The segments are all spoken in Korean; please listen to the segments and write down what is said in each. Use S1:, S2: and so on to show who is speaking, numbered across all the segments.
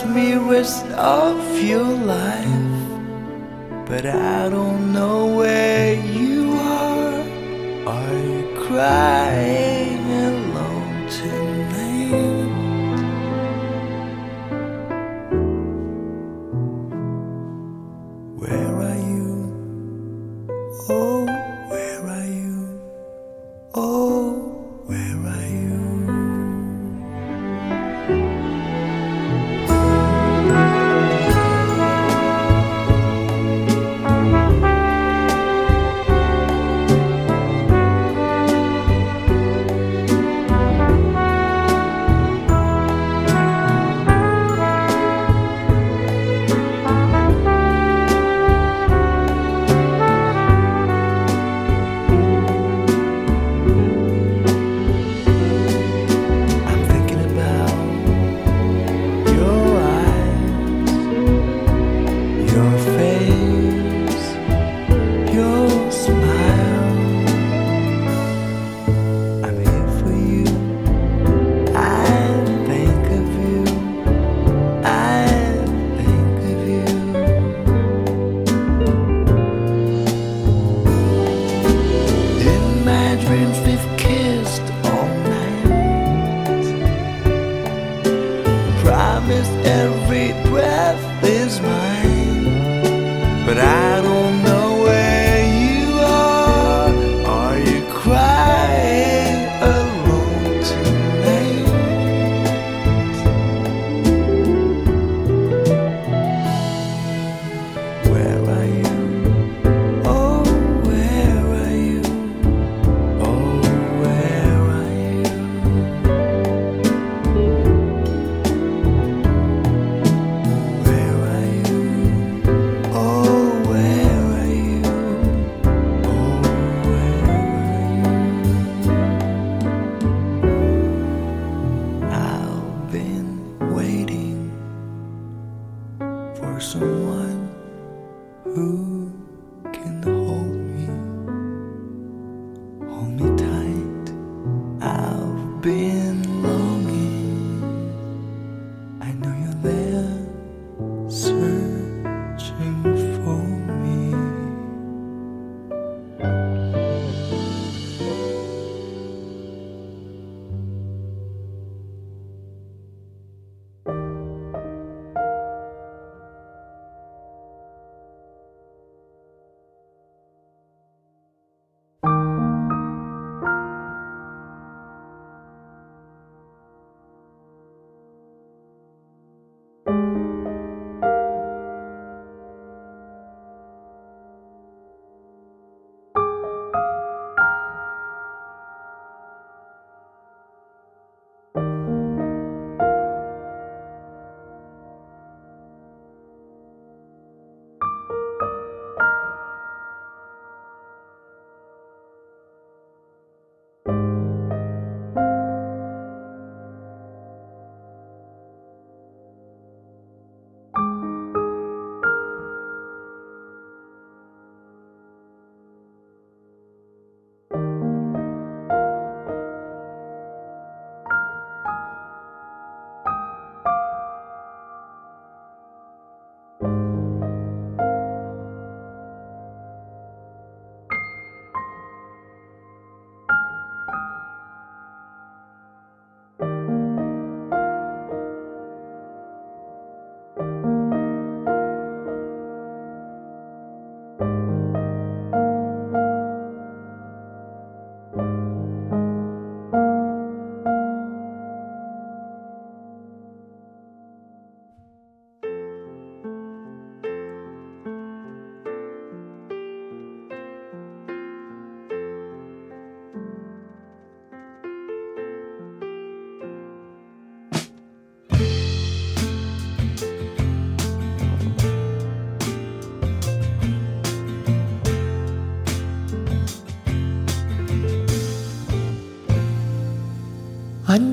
S1: me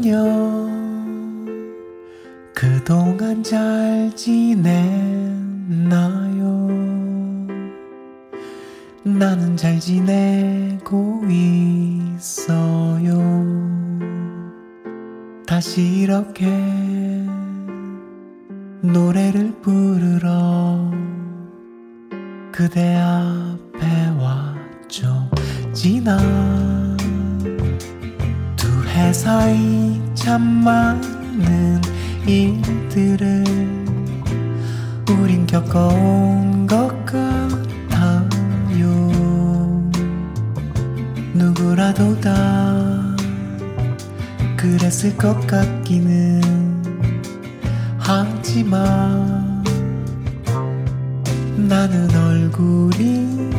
S2: 안녕 그동안 잘 지냈나요? 나는 잘 지내고 있어요. 다시 이렇게 노래를 부르러 그대 앞에 왔죠. 지나 해 사이 참 많은 일들을 우린 겪어온 것 같아요. 누구라도 다 그랬을 것 같기는 하지만 나는 얼굴이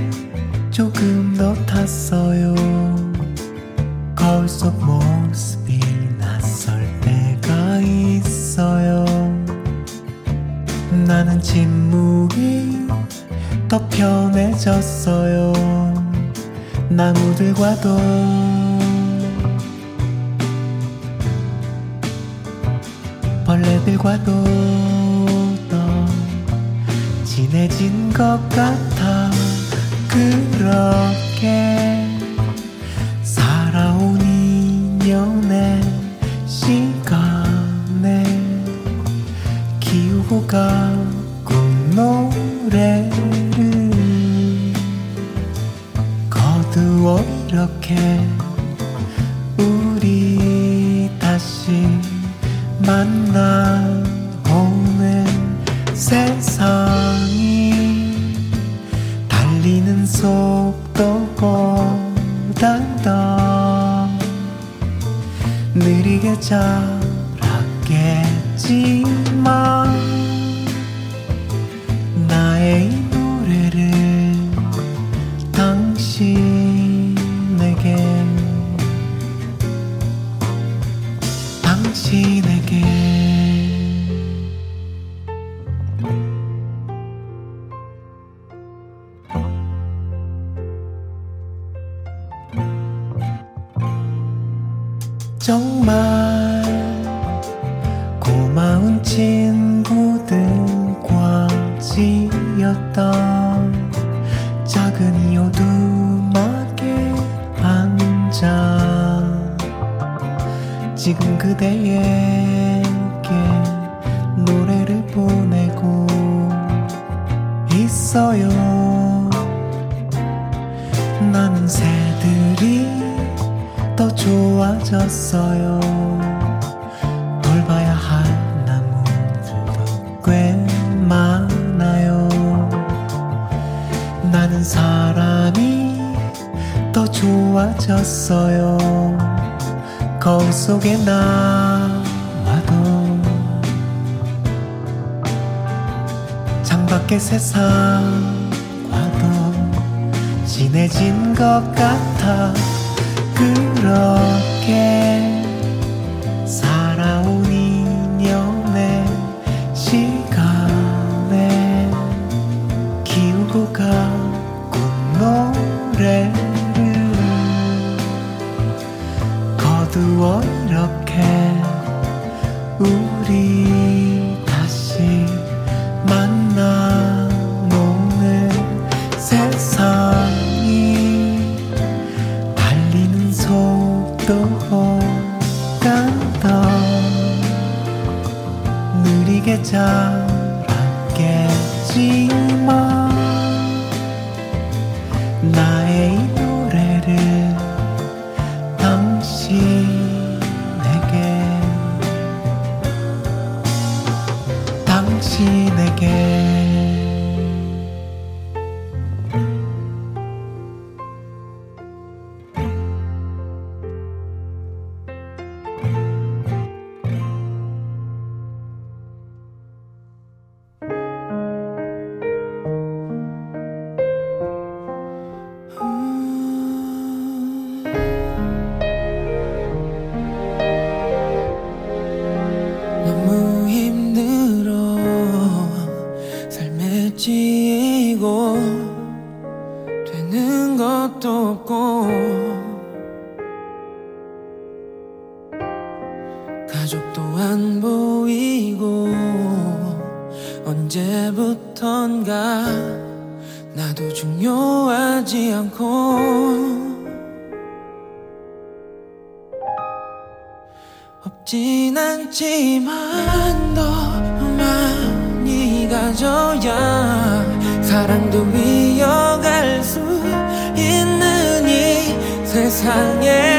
S2: 조금 더 탔어요. 거울 속 모습 나는 침묵이 더 편해졌어요. 나무들과도. 벌레들과도 더 친해진 것 같아. 그렇게 고마운 친구들과 지었던 작은 이오두막에 앉아 지금 그대에게 노래를 보내고 있어요 좋아졌어요. 돌봐야 할 나무들도 꽤 많아요. 나는 사람이 더 좋아졌어요. 거울 속에 나와도 창밖의 세상과도 친해진 것 같아 그렇게
S3: 하지만 더 많이 가져야 사랑도 이어갈 수 있는 이 세상에.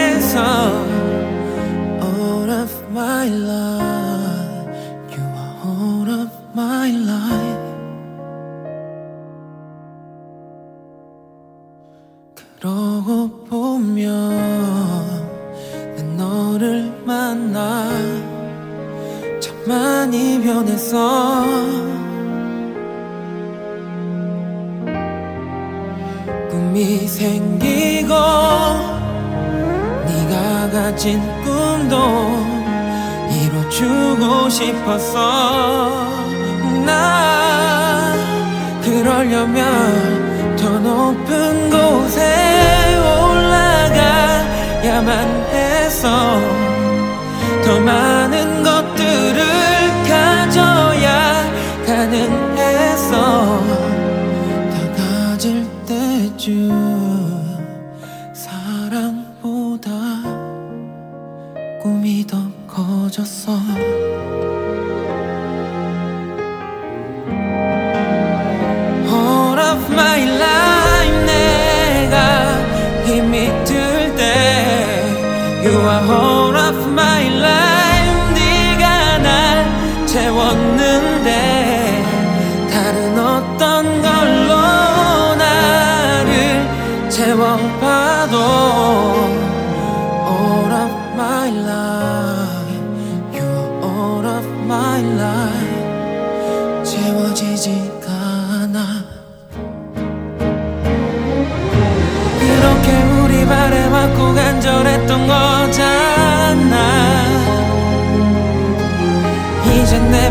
S3: 채웠네.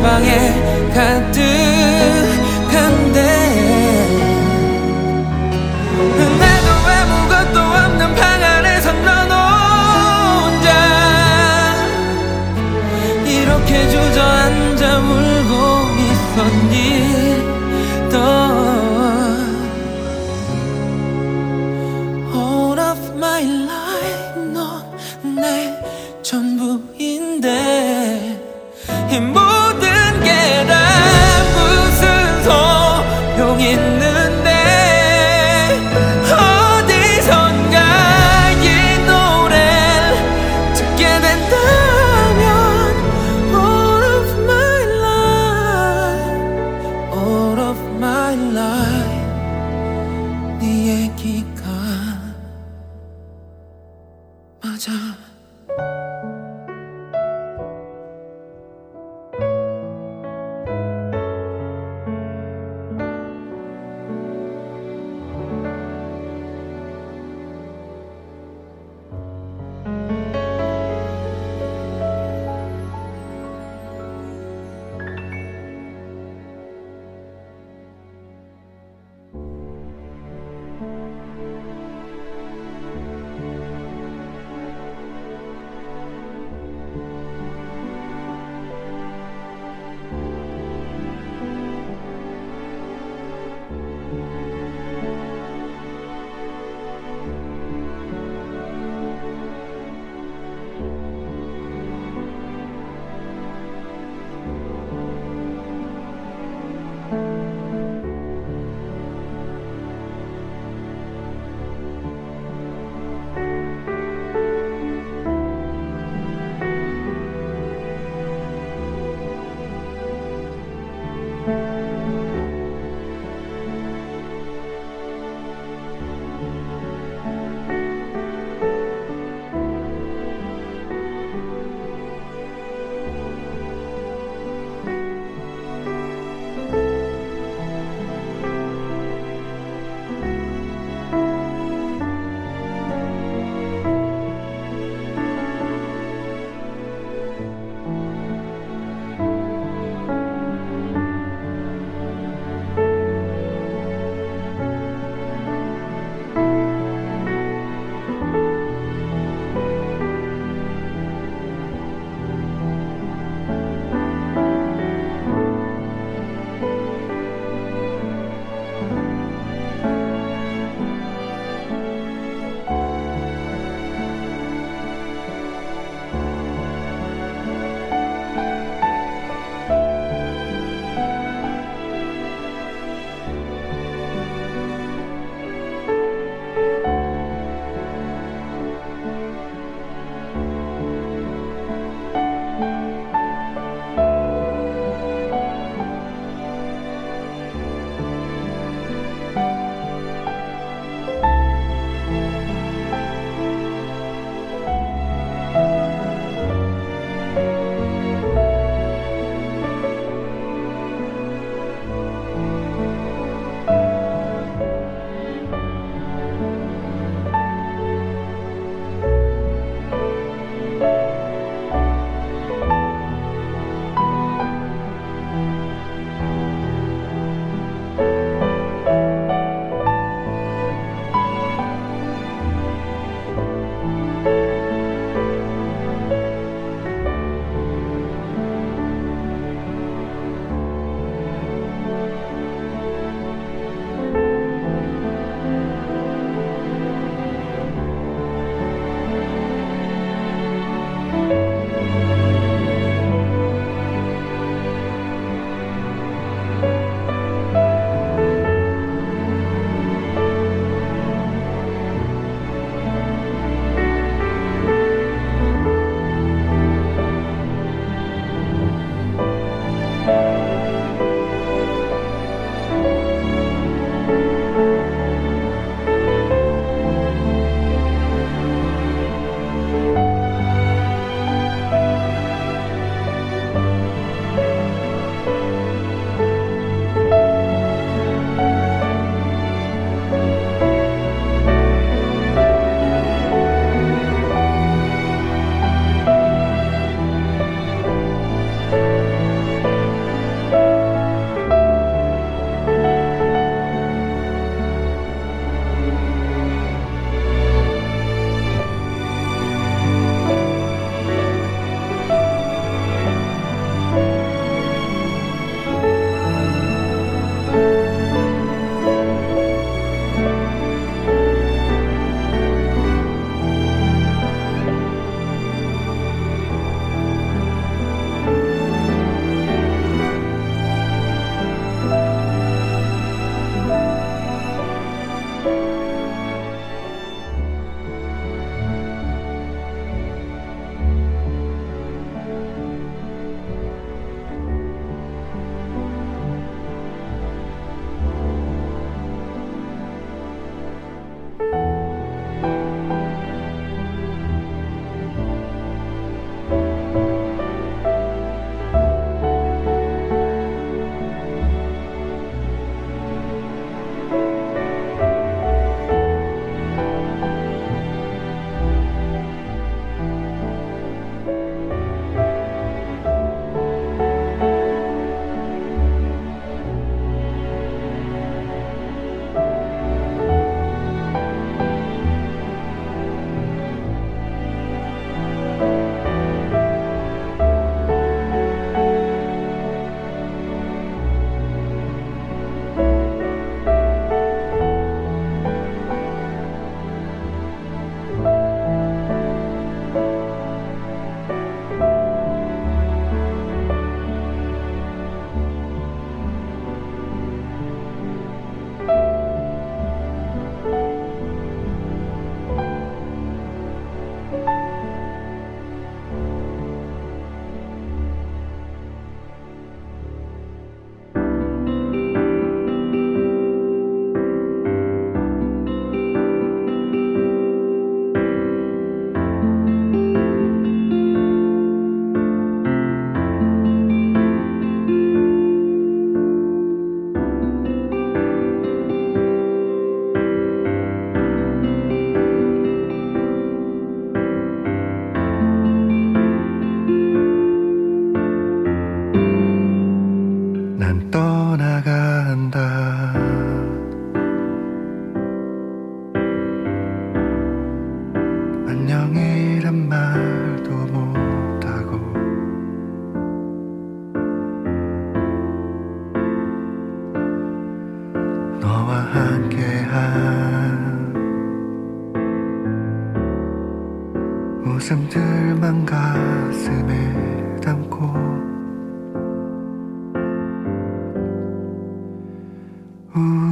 S3: 방에 가득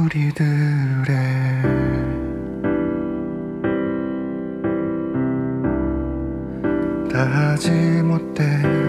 S4: 우리들의 닿지 못해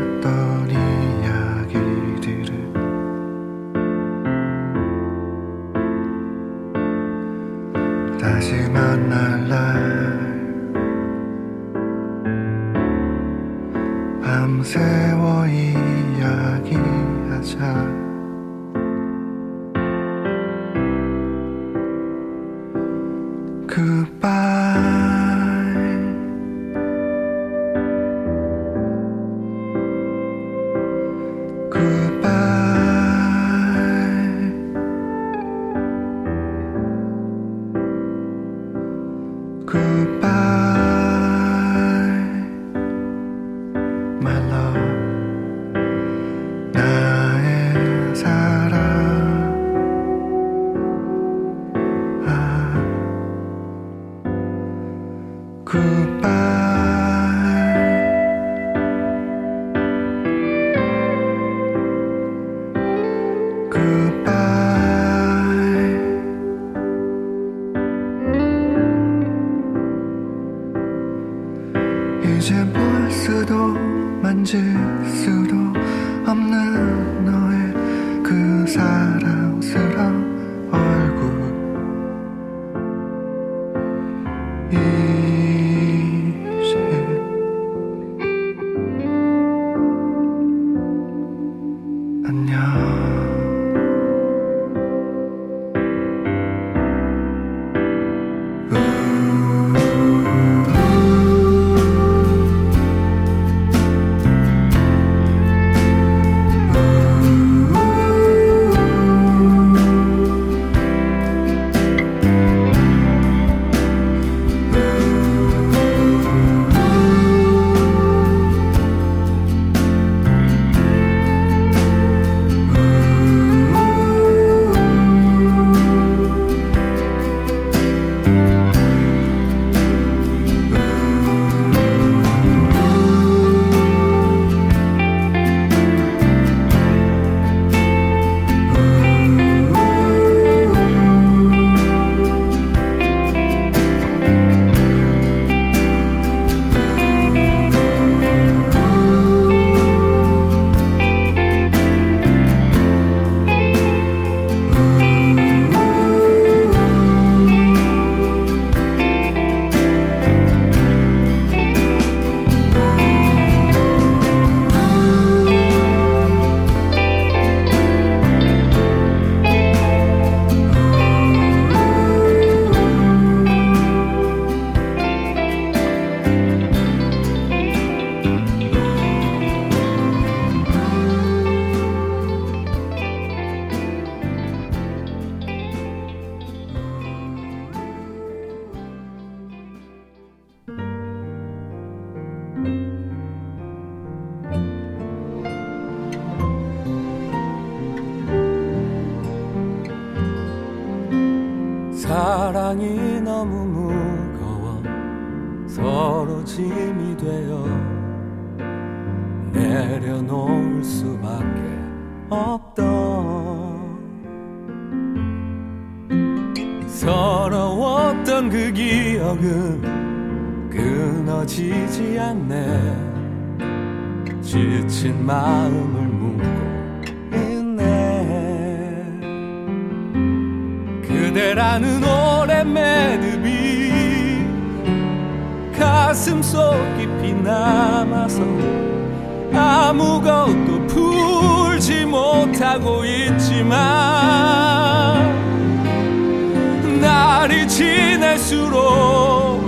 S5: 갈수록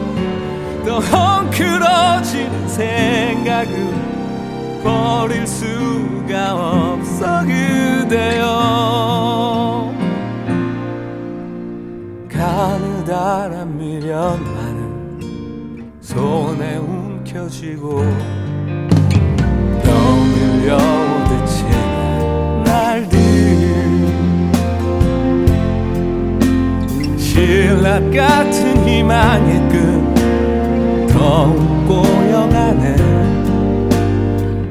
S5: 더 헝클어지는 생각은 버릴 수가 없어 그대여. 가느다란 미련만은 손에 움켜쥐고 더 밀려오 실낱 같은 희망의 끝더 고요하네.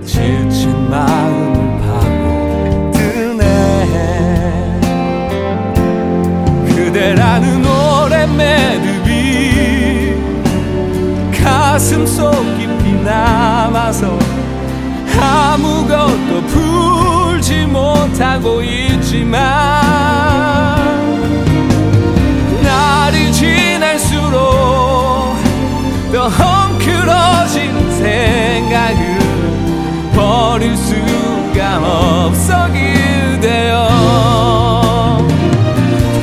S5: 지친 마음을 파고 드네. 그대라는 오랜 매듭이 가슴 속 깊이 남아서 아무것도 풀지 못하고 있지만 더 헝클어진 생각을 버릴 수가 없어 그대여.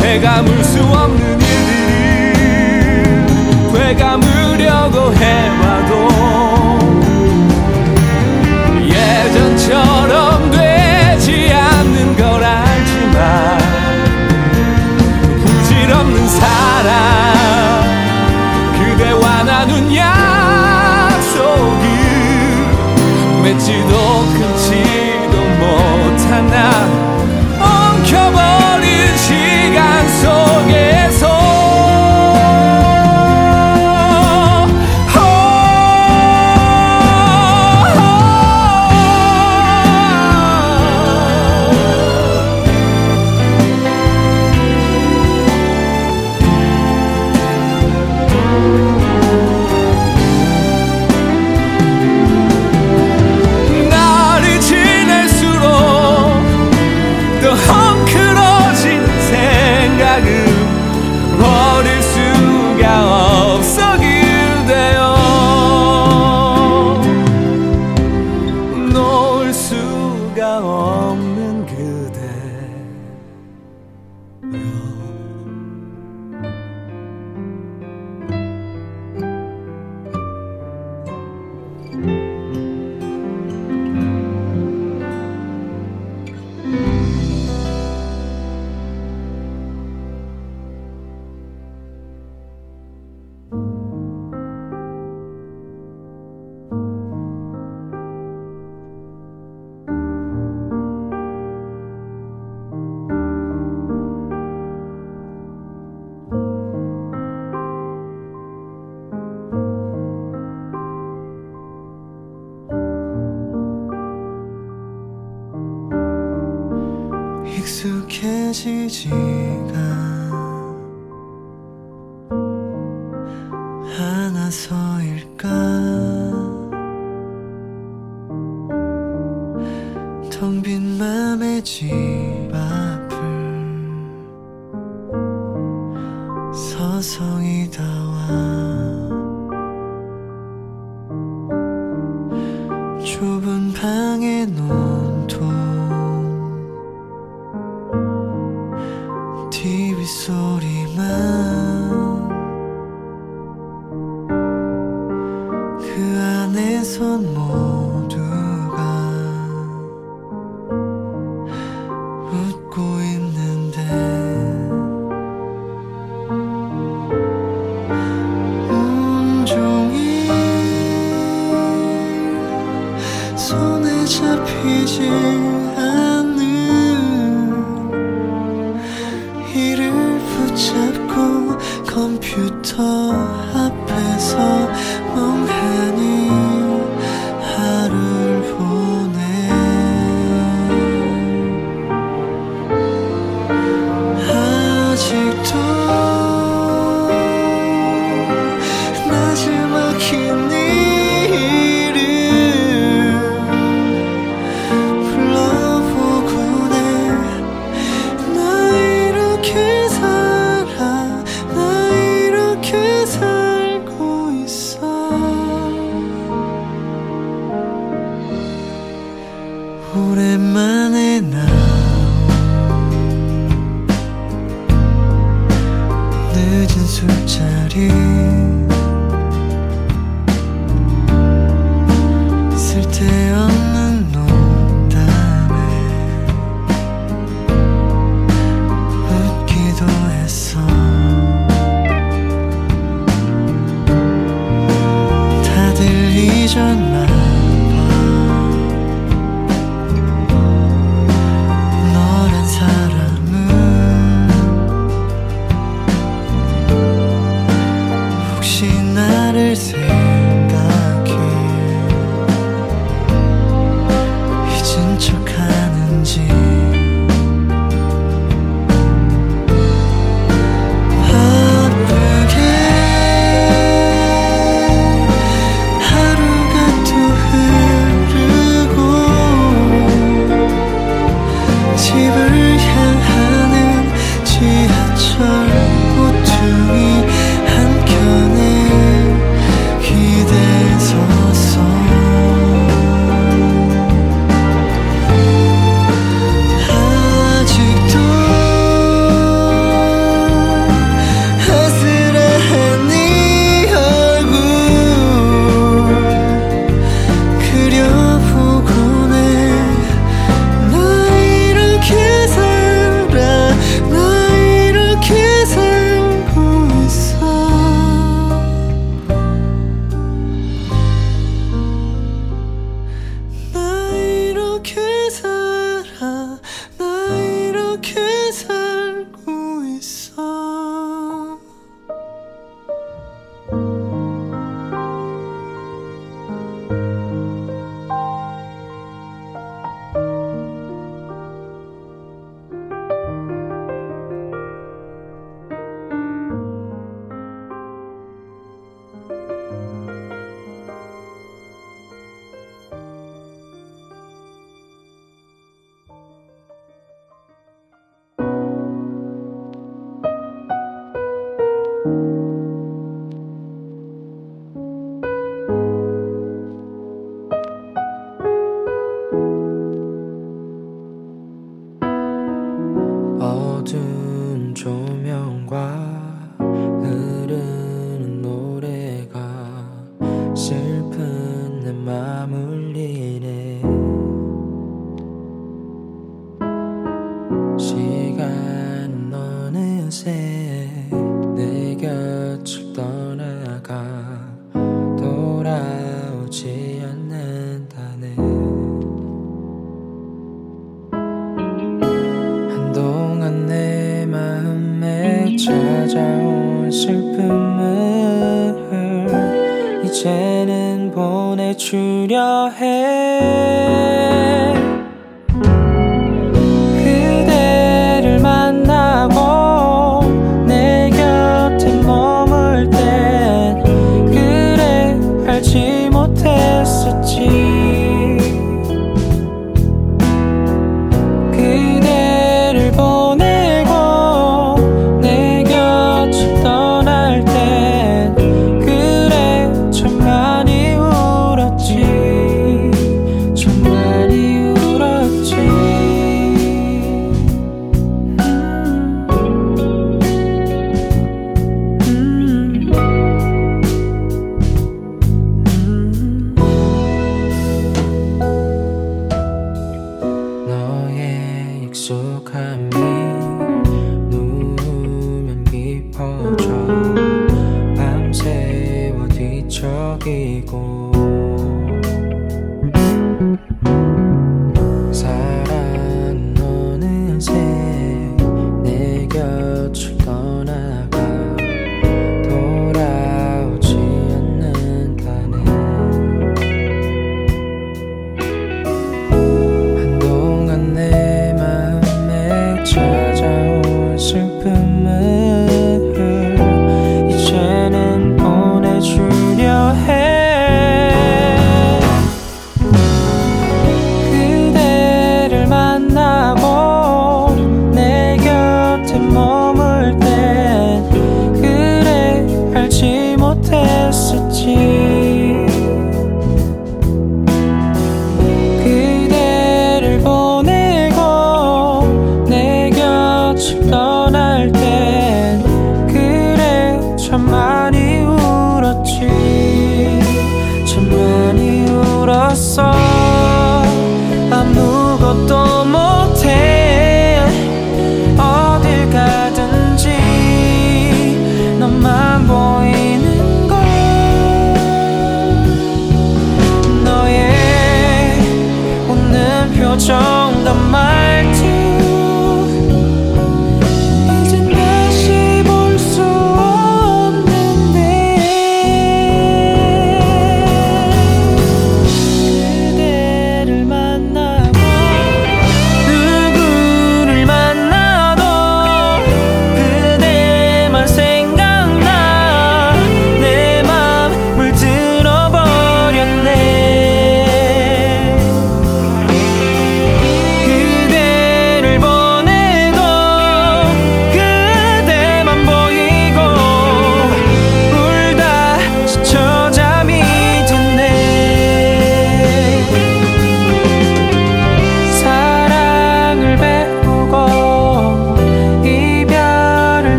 S5: 되감을 수 없는 일들을 되감으려고 해와도 예전처럼 되지 않는 걸 알지만 부질없는 사랑 맺지도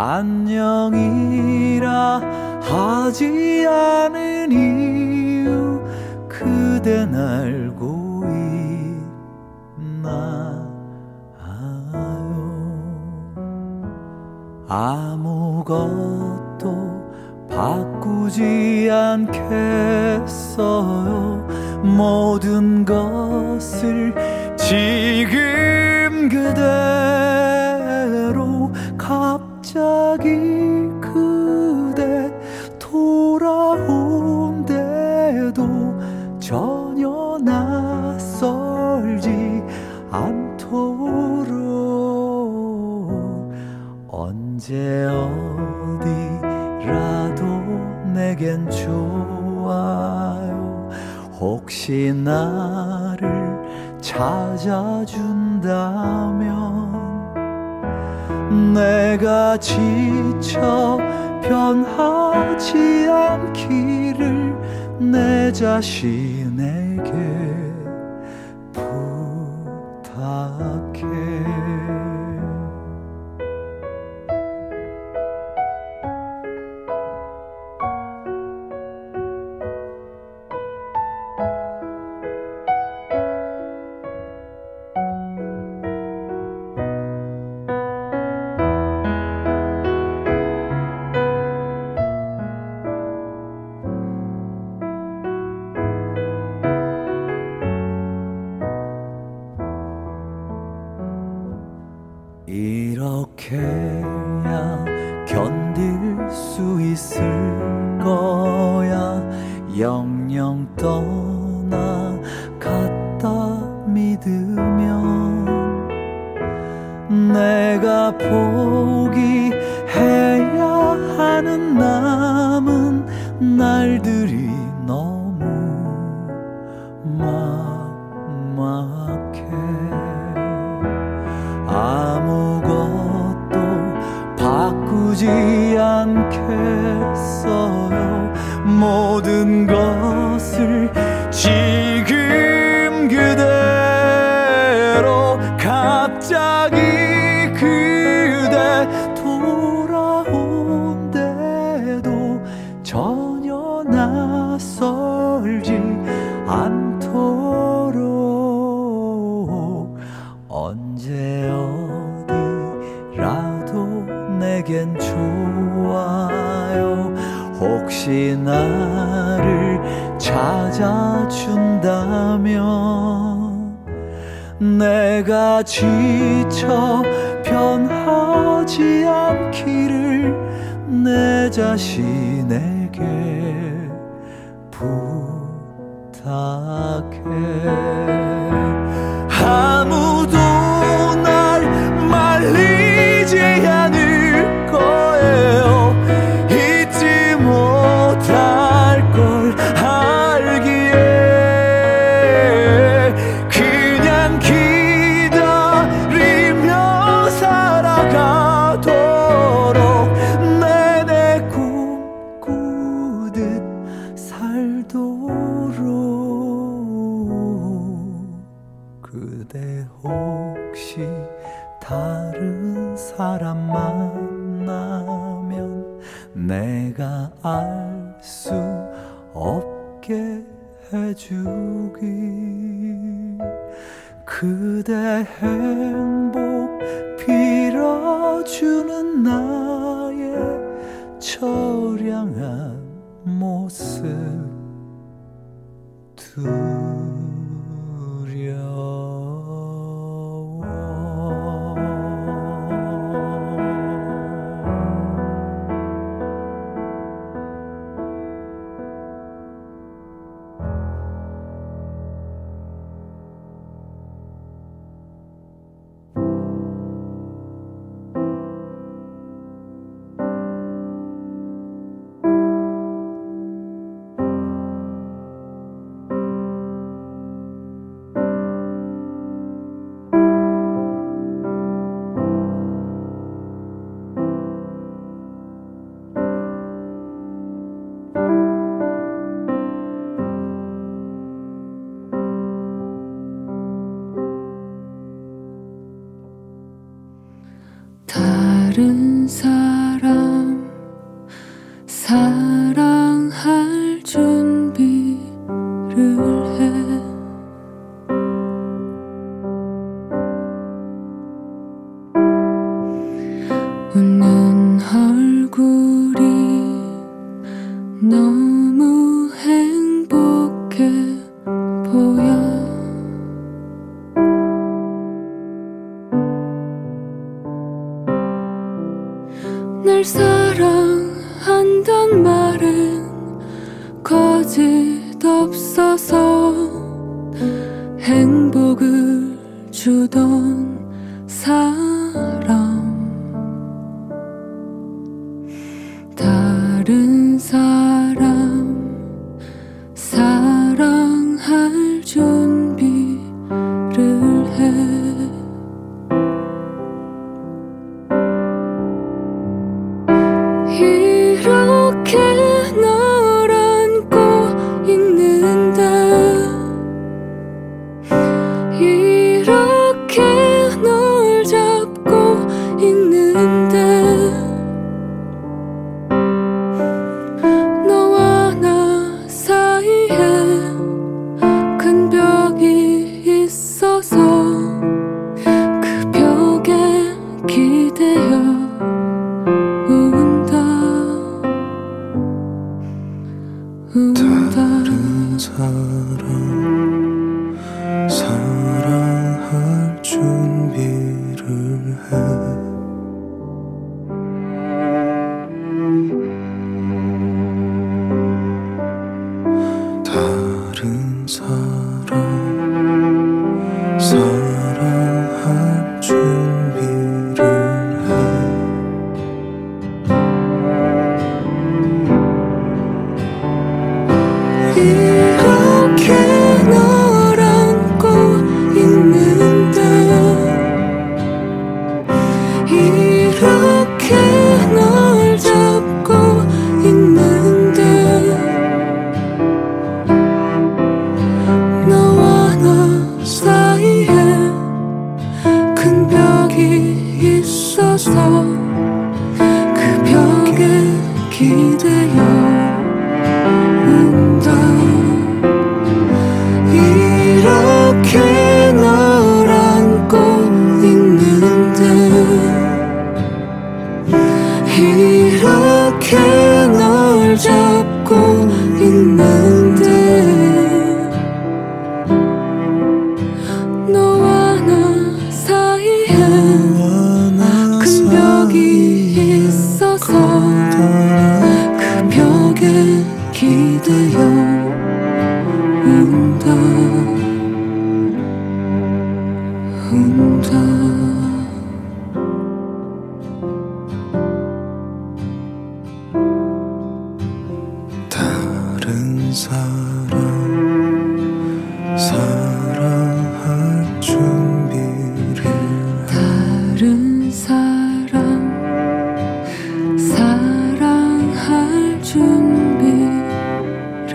S6: 안녕이라 하지 않은 이유 그댄 알고 있나요? 아무것도 바꾸지 않겠어요. 모든 것을 지금 그대로 갚 갑자기 그대 돌아온데도 전혀 낯설지 않도록. 언제 어디라도 내겐 좋아요. 혹시 나를 찾아준다면 내가 지쳐 변하지 않기를 내 자신에게 부탁 지 쳐 변하지 않기를 내 자신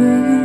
S2: true.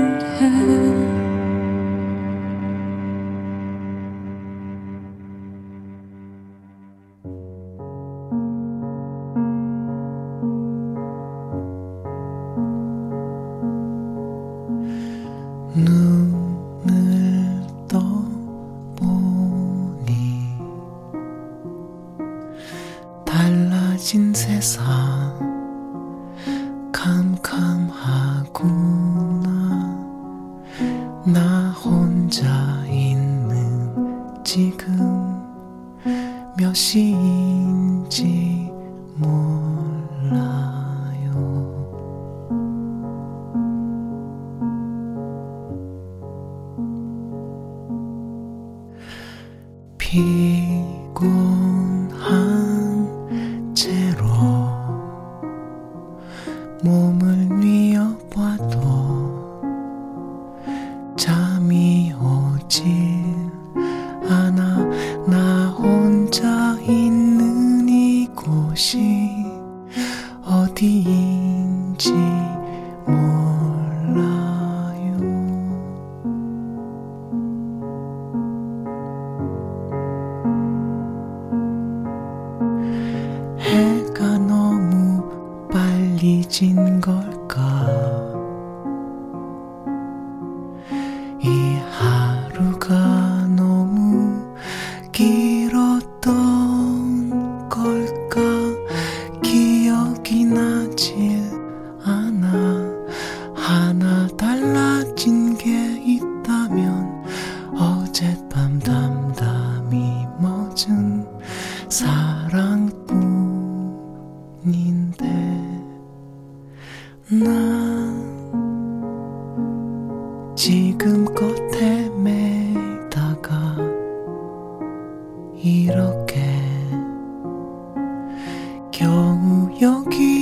S2: 겨우 여기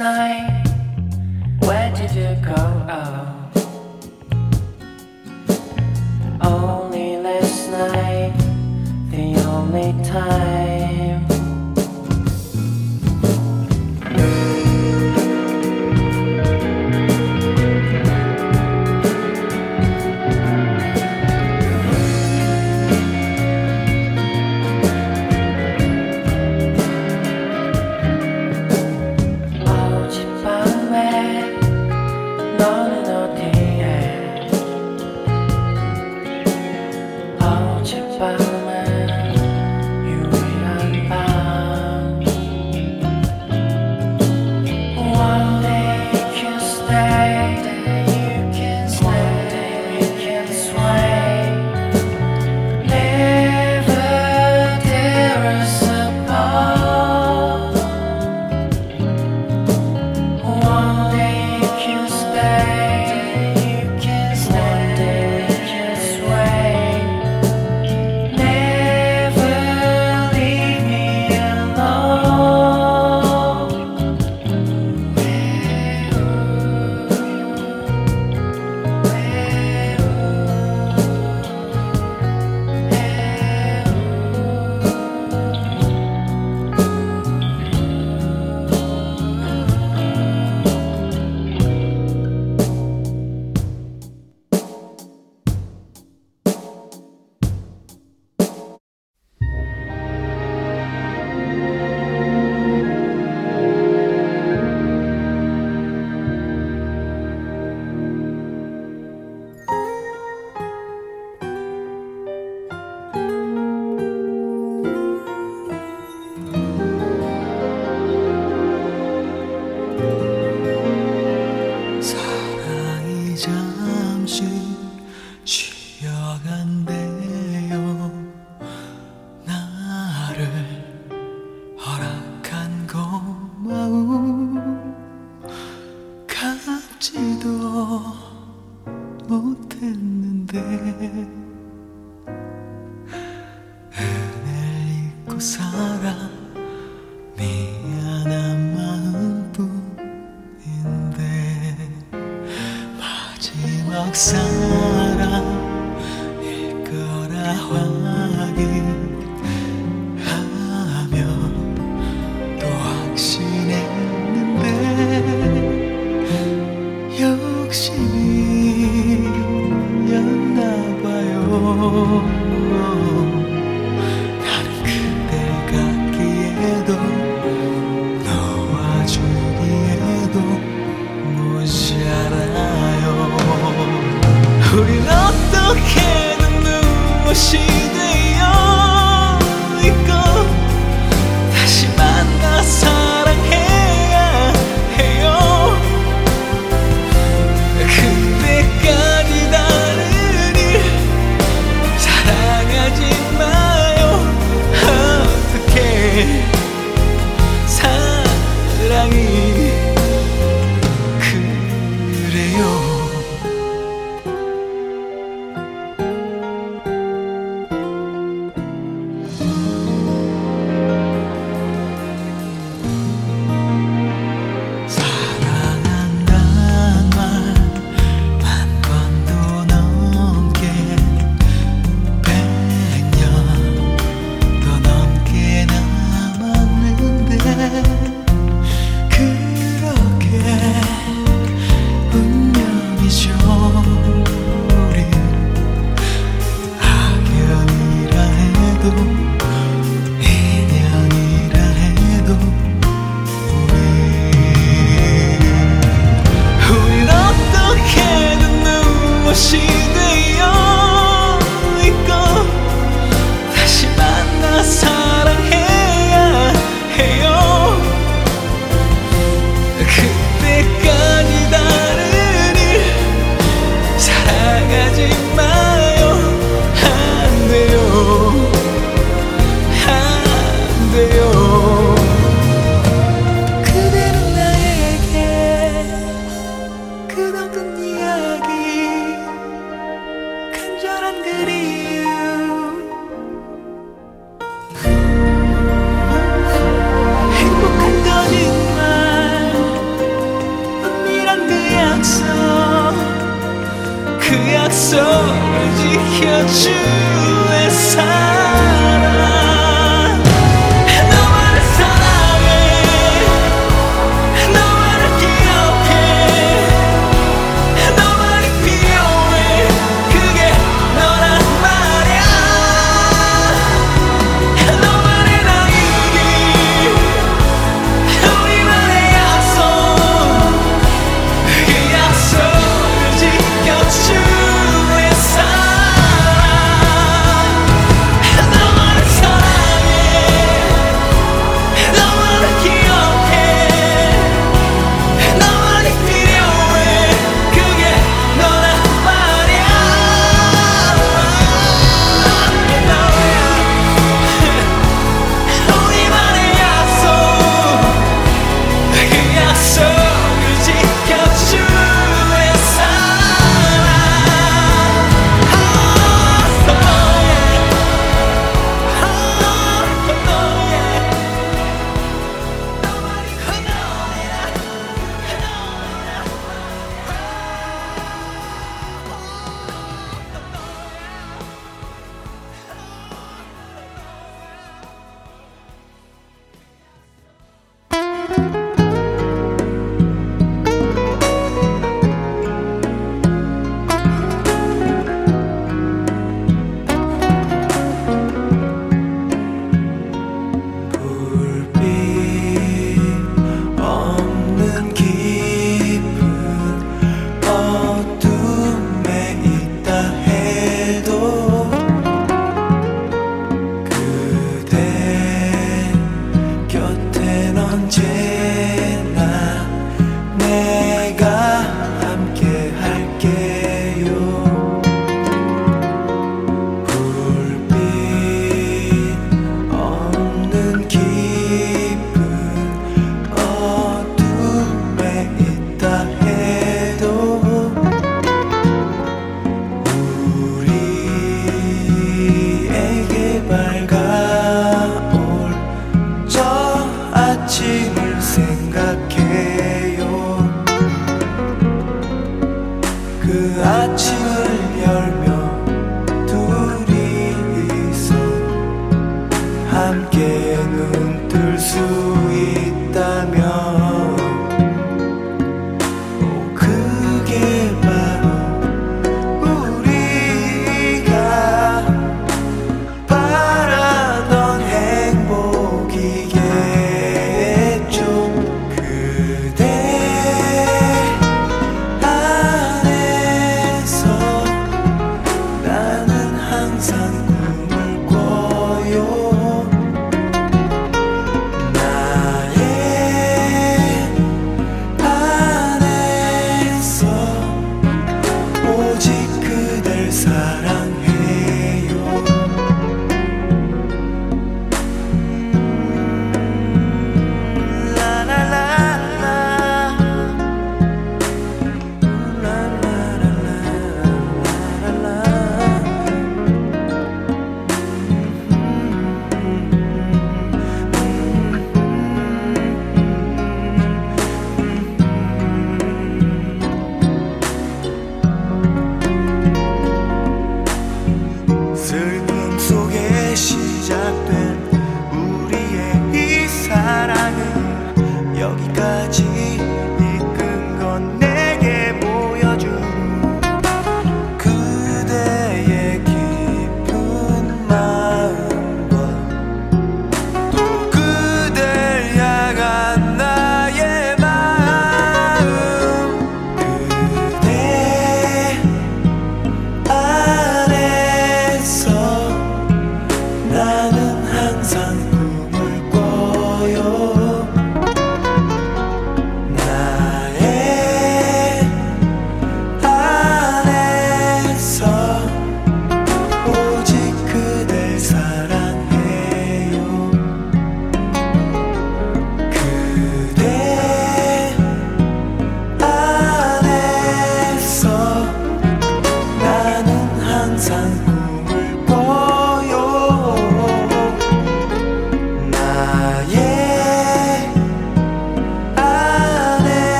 S1: night? Where did you go? Oh. Only last night, the only time.